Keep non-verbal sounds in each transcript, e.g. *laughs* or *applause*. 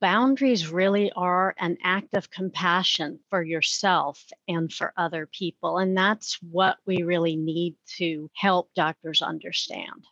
boundaries really are an act of compassion for yourself and for other people. And that's what we really need to help doctors understand.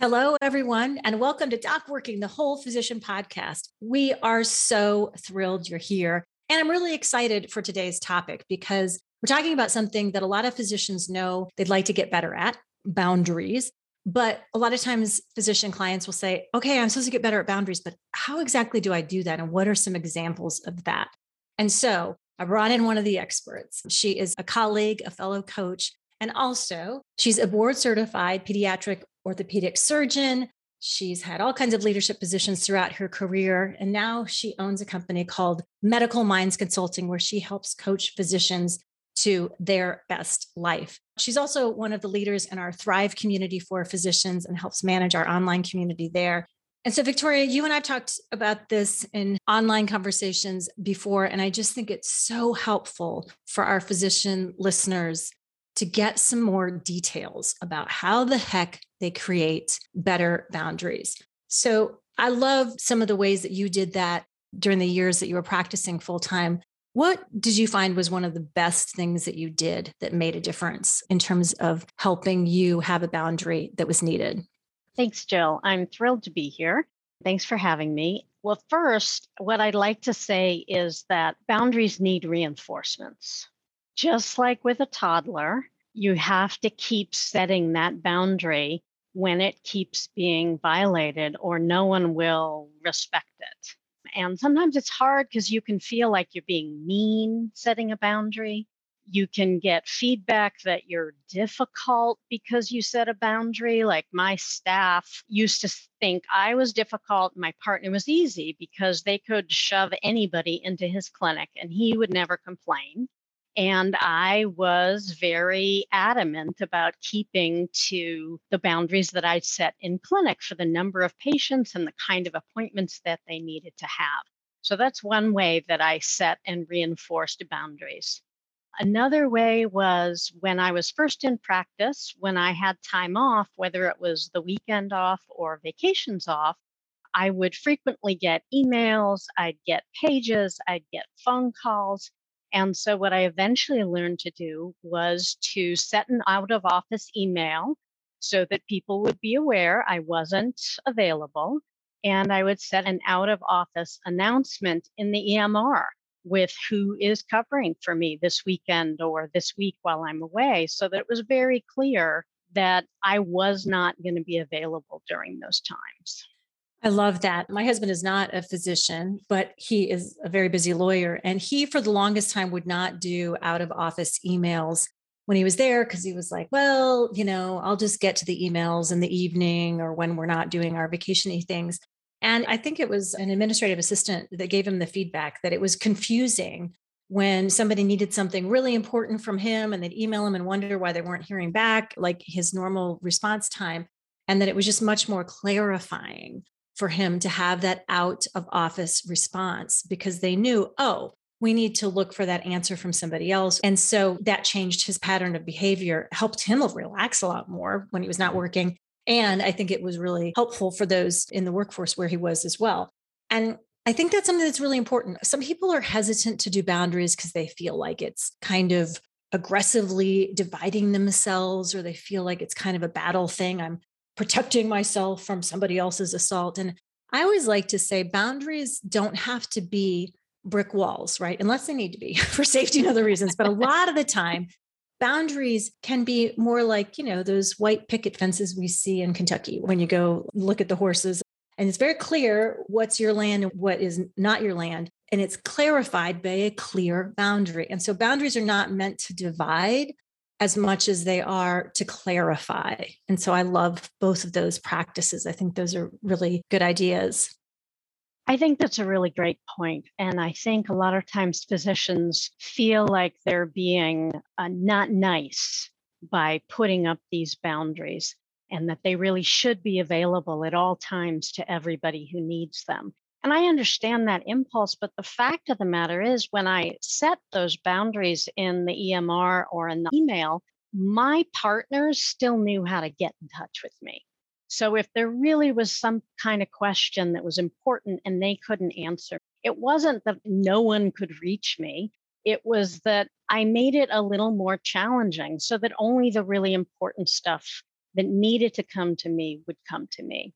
Hello, everyone, and welcome to Doc Working, the Whole Physician Podcast. We are so thrilled you're here. And I'm really excited for today's topic because we're talking about something that a lot of physicians know they'd like to get better at boundaries. But a lot of times, physician clients will say, okay, I'm supposed to get better at boundaries, but how exactly do I do that? And what are some examples of that? And so I brought in one of the experts. She is a colleague, a fellow coach, and also she's a board certified pediatric orthopedic surgeon. She's had all kinds of leadership positions throughout her career. And now she owns a company called Medical Minds Consulting, where she helps coach physicians to their best life. She's also one of the leaders in our Thrive community for physicians and helps manage our online community there. And so, Victoria, you and I talked about this in online conversations before, and I just think it's so helpful for our physician listeners to get some more details about how the heck they create better boundaries. So, I love some of the ways that you did that during the years that you were practicing full time. What did you find was one of the best things that you did that made a difference in terms of helping you have a boundary that was needed? Thanks, Jill. I'm thrilled to be here. Thanks for having me. Well, first, what I'd like to say is that boundaries need reinforcements. Just like with a toddler, you have to keep setting that boundary when it keeps being violated, or no one will respect it. And sometimes it's hard because you can feel like you're being mean setting a boundary. You can get feedback that you're difficult because you set a boundary. Like my staff used to think I was difficult, my partner was easy because they could shove anybody into his clinic and he would never complain. And I was very adamant about keeping to the boundaries that I'd set in clinic for the number of patients and the kind of appointments that they needed to have. So that's one way that I set and reinforced boundaries. Another way was when I was first in practice, when I had time off, whether it was the weekend off or vacations off, I would frequently get emails, I'd get pages, I'd get phone calls, and so, what I eventually learned to do was to set an out of office email so that people would be aware I wasn't available. And I would set an out of office announcement in the EMR with who is covering for me this weekend or this week while I'm away so that it was very clear that I was not going to be available during those times. I love that. My husband is not a physician, but he is a very busy lawyer. And he, for the longest time, would not do out of office emails when he was there because he was like, well, you know, I'll just get to the emails in the evening or when we're not doing our vacationy things. And I think it was an administrative assistant that gave him the feedback that it was confusing when somebody needed something really important from him and they'd email him and wonder why they weren't hearing back, like his normal response time. And that it was just much more clarifying for him to have that out of office response because they knew, oh, we need to look for that answer from somebody else. And so that changed his pattern of behavior, helped him relax a lot more when he was not mm-hmm. working. And I think it was really helpful for those in the workforce where he was as well. And I think that's something that's really important. Some people are hesitant to do boundaries because they feel like it's kind of aggressively dividing themselves or they feel like it's kind of a battle thing. I'm protecting myself from somebody else's assault. And I always like to say boundaries don't have to be brick walls, right? Unless they need to be *laughs* for safety and other reasons. But a lot of the time, boundaries can be more like, you know, those white picket fences we see in Kentucky when you go look at the horses. And it's very clear what's your land and what is not your land. And it's clarified by a clear boundary. And so boundaries are not meant to divide, as much as they are to clarify. And so I love both of those practices. I think those are really good ideas. I think that's a really great point. And I think a lot of times physicians feel like they're being uh, not nice by putting up these boundaries and that they really should be available at all times to everybody who needs them. And I understand that impulse, but the fact of the matter is, when I set those boundaries in the EMR or in the email, my partners still knew how to get in touch with me. So if there really was some kind of question that was important and they couldn't answer, it wasn't that no one could reach me. It was that I made it a little more challenging so that only the really important stuff that needed to come to me would come to me.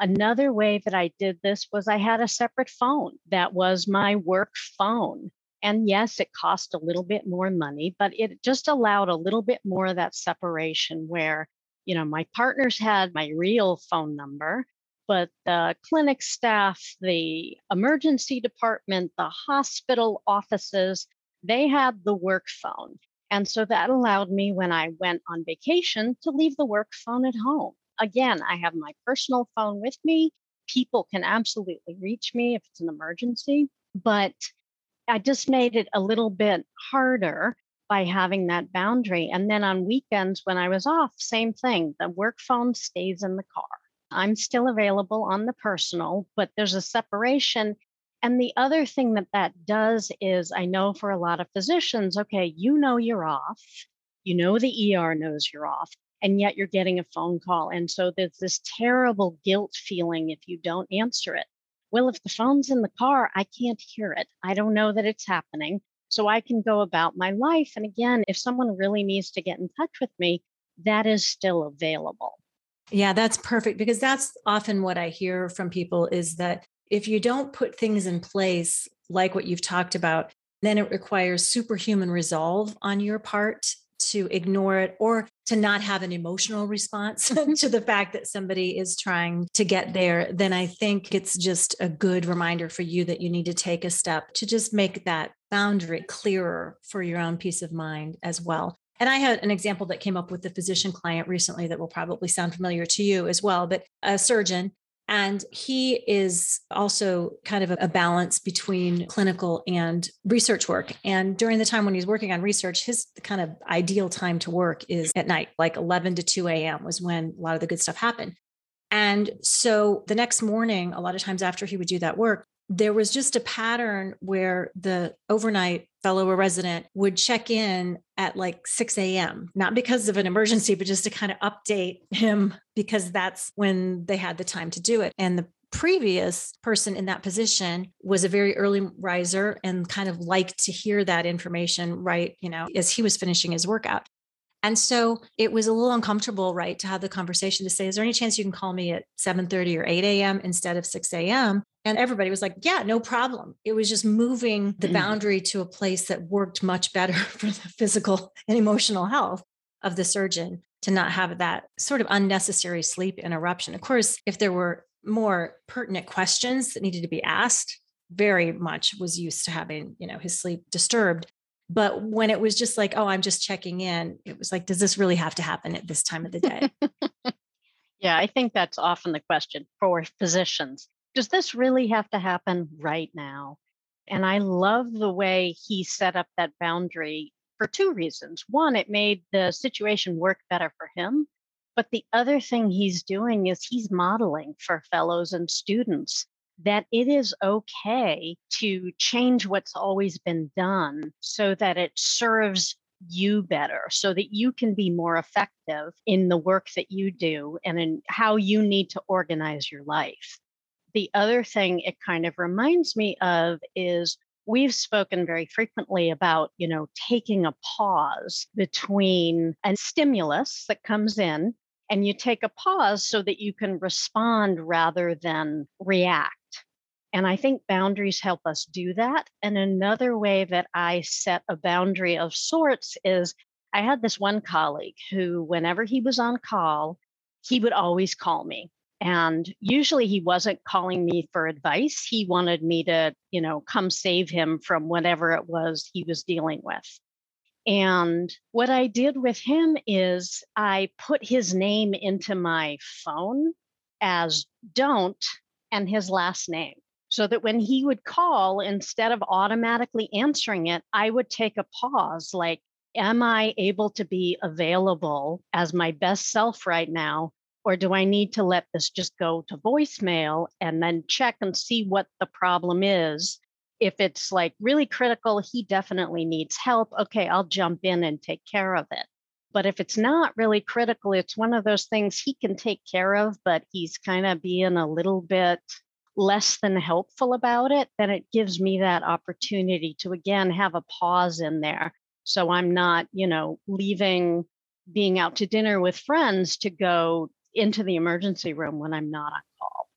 Another way that I did this was I had a separate phone that was my work phone. And yes, it cost a little bit more money, but it just allowed a little bit more of that separation where, you know, my partners had my real phone number, but the clinic staff, the emergency department, the hospital offices, they had the work phone. And so that allowed me when I went on vacation to leave the work phone at home. Again, I have my personal phone with me. People can absolutely reach me if it's an emergency, but I just made it a little bit harder by having that boundary. And then on weekends when I was off, same thing. The work phone stays in the car. I'm still available on the personal, but there's a separation. And the other thing that that does is I know for a lot of physicians, okay, you know you're off. You know the ER knows you're off, and yet you're getting a phone call. And so there's this terrible guilt feeling if you don't answer it. Well, if the phone's in the car, I can't hear it. I don't know that it's happening. So I can go about my life. And again, if someone really needs to get in touch with me, that is still available. Yeah, that's perfect because that's often what I hear from people is that if you don't put things in place like what you've talked about, then it requires superhuman resolve on your part to ignore it or to not have an emotional response *laughs* to the fact that somebody is trying to get there, then I think it's just a good reminder for you that you need to take a step to just make that boundary clearer for your own peace of mind as well. And I had an example that came up with a physician client recently that will probably sound familiar to you as well, but a surgeon. And he is also kind of a, balance between clinical and research work. And during the time when he's working on research, his kind of ideal time to work is at night, like 11 to 2 a.m. was when a lot of the good stuff happened. And so the next morning, a lot of times after he would do that work, there was just a pattern where the overnight fellow resident would check in at like 6 a.m., not because of an emergency, but just to kind of update him because that's when they had the time to do it. And the previous person in that position was a very early riser and kind of liked to hear that information right, you know, as he was finishing his workout. And so it was a little uncomfortable, right, to have the conversation to say, is there any chance you can call me at 7:30 or 8 a.m. instead of 6 a.m.? And everybody was like, yeah, no problem. It was just moving the mm. boundary to a place that worked much better *laughs* for the physical and emotional health of the surgeon to not have that sort of unnecessary sleep interruption. Of course, if there were more pertinent questions that needed to be asked, very much was used to having, you know, his sleep disturbed. But when it was just like, oh, I'm just checking in, it was like, does this really have to happen at this time of the day? *laughs* yeah, I think that's often the question for physicians. Does this really have to happen right now? And I love the way he set up that boundary for two reasons. One, it made the situation work better for him. But the other thing he's doing is he's modeling for fellows and students that it is okay to change what's always been done so that it serves you better, so that you can be more effective in the work that you do and in how you need to organize your life. The other thing it kind of reminds me of is we've spoken very frequently about, you know, taking a pause between a stimulus that comes in and you take a pause so that you can respond rather than react. And I think boundaries help us do that. And another way that I set a boundary of sorts is I had this one colleague who, whenever he was on call, he would always call me. And usually he wasn't calling me for advice. He wanted me to, you know, come save him from whatever it was he was dealing with. And what I did with him is I put his name into my phone as don't and his last name so that when he would call, instead of automatically answering it, I would take a pause like, Am I able to be available as my best self right now? Or do I need to let this just go to voicemail and then check and see what the problem is? If it's like really critical, he definitely needs help. Okay, I'll jump in and take care of it. But if it's not really critical, it's one of those things he can take care of, but he's kind of being a little bit less than helpful about it, then it gives me that opportunity to again have a pause in there. So I'm not, you know, leaving being out to dinner with friends to go into the emergency room when I'm not on call.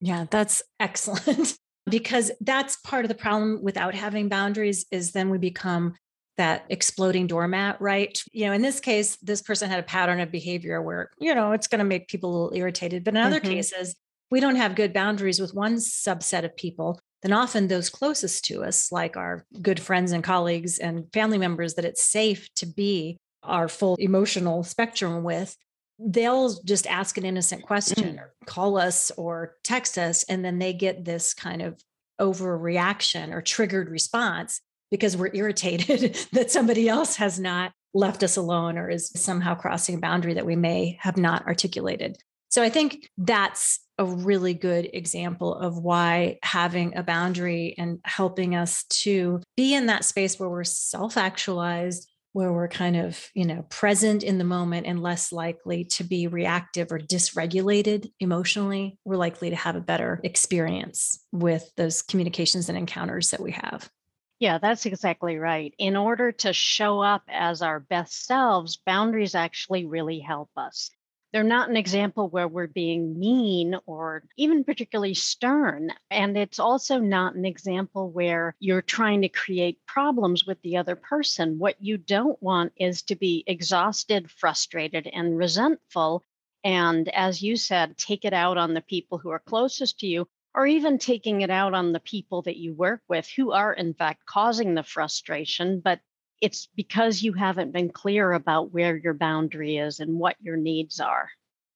Yeah, that's excellent. *laughs* because that's part of the problem without having boundaries is then we become that exploding doormat, right? You know, in this case, this person had a pattern of behavior where, you know, it's going to make people a little irritated. But in other mm-hmm. cases, we don't have good boundaries with one subset of people, then often those closest to us, like our good friends and colleagues and family members that it's safe to be our full emotional spectrum with, they'll just ask an innocent question mm. or call us or text us. And then they get this kind of overreaction or triggered response because we're irritated *laughs* that somebody else has not left us alone or is somehow crossing a boundary that we may have not articulated. So I think that's a really good example of why having a boundary and helping us to be in that space where we're self actualized, where we're kind of, you know, present in the moment and less likely to be reactive or dysregulated emotionally, we're likely to have a better experience with those communications and encounters that we have. Yeah, that's exactly right. In order to show up as our best selves, boundaries actually really help us. They're not an example where we're being mean or even particularly stern. And it's also not an example where you're trying to create problems with the other person. What you don't want is to be exhausted, frustrated, and resentful. And as you said, take it out on the people who are closest to you, or even taking it out on the people that you work with who are, in fact, causing the frustration, but it's because you haven't been clear about where your boundary is and what your needs are.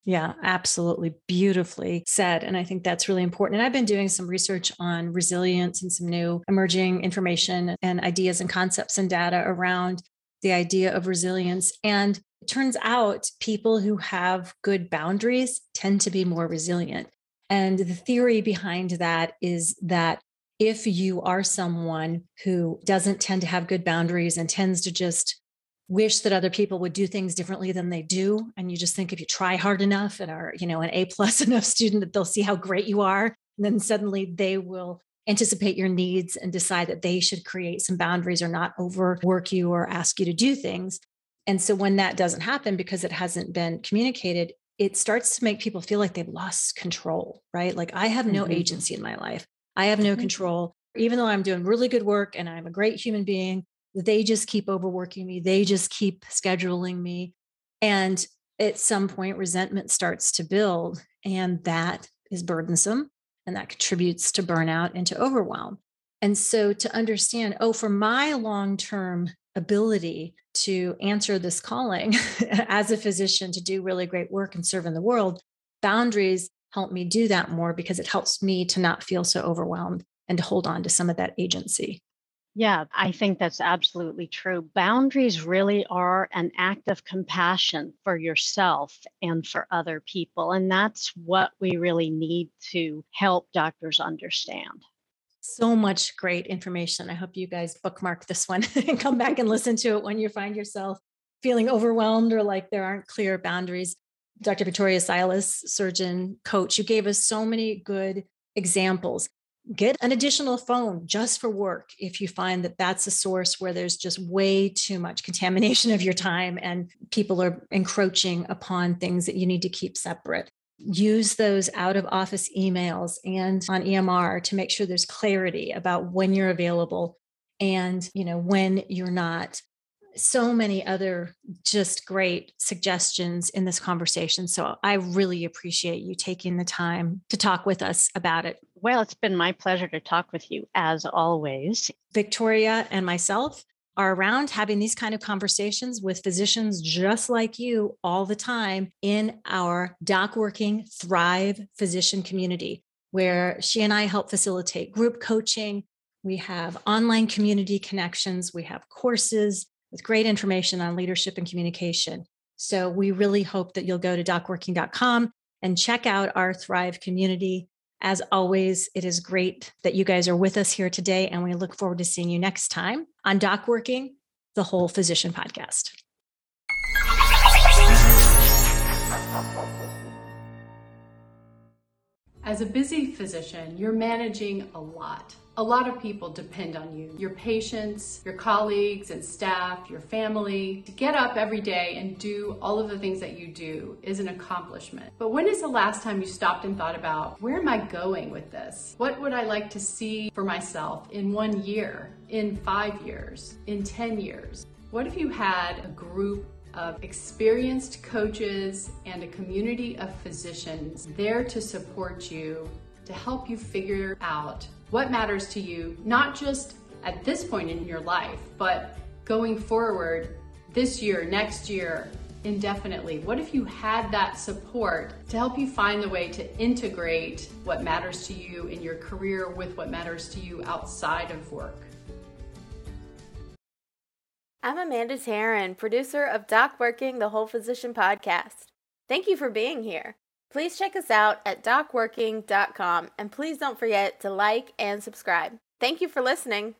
Yeah, absolutely. Beautifully said. And I think that's really important. And I've been doing some research on resilience and some new emerging information and ideas and concepts and data around the idea of resilience. And it turns out people who have good boundaries tend to be more resilient. And the theory behind that is that if you are someone who doesn't tend to have good boundaries and tends to just wish that other people would do things differently than they do and you just think if you try hard enough and are you know an a plus *laughs* enough student that they'll see how great you are and then suddenly they will anticipate your needs and decide that they should create some boundaries or not overwork you or ask you to do things. And so when that doesn't happen because it hasn't been communicated it starts to make people feel like they've lost control right? Like i have no mm-hmm. agency in my life I have no mm-hmm. control. Even though I'm doing really good work and I'm a great human being, they just keep overworking me. They just keep scheduling me. And at some point, resentment starts to build, and that is burdensome and that contributes to burnout and to overwhelm. And so to understand, oh, for my long term ability to answer this calling *laughs* as a physician to do really great work and serve in the world, boundaries help me do that more because it helps me to not feel so overwhelmed and to hold on to some of that agency. Yeah, I think that's absolutely true. Boundaries really are an act of compassion for yourself and for other people. And that's what we really need to help doctors understand. So much great information. I hope you guys bookmark this one *laughs* and come back and listen to it when you find yourself feeling overwhelmed or like there aren't clear boundaries. Dr. Victoria Silas, surgeon coach, you gave us so many good examples. Get an additional phone just for work if you find that that's a source where there's just way too much contamination of your time and people are encroaching upon things that you need to keep separate. Use those out of office emails and on EMR to make sure there's clarity about when you're available and you know when you're not so many other just great suggestions in this conversation. So I really appreciate you taking the time to talk with us about it. Well, it's been my pleasure to talk with you as always. Victoria and myself are around having these kind of conversations with physicians just like you all the time in our doc working thrive physician community where she and I help facilitate group coaching. We have online community connections, we have courses, with great information on leadership and communication. So we really hope that you'll go to docworking.com and check out our Thrive community. As always, it is great that you guys are with us here today, and we look forward to seeing you next time on Doc Working, the Whole Physician Podcast. As a busy physician, you're managing a lot a lot of people depend on you your patients, your colleagues and staff, your family. To get up every day and do all of the things that you do is an accomplishment. But when is the last time you stopped and thought about where am I going with this? What would I like to see for myself in one year, in five years, in 10 years? What if you had a group of experienced coaches and a community of physicians there to support you, to help you figure out what matters to you, not just at this point in your life, but going forward this year, next year, indefinitely? What if you had that support to help you find the way to integrate what matters to you in your career with what matters to you outside of work? I'm Amanda Tarin, producer of Doc Working, the Whole Physician podcast. Thank you for being here. Please check us out at docworking.com and please don't forget to like and subscribe. Thank you for listening.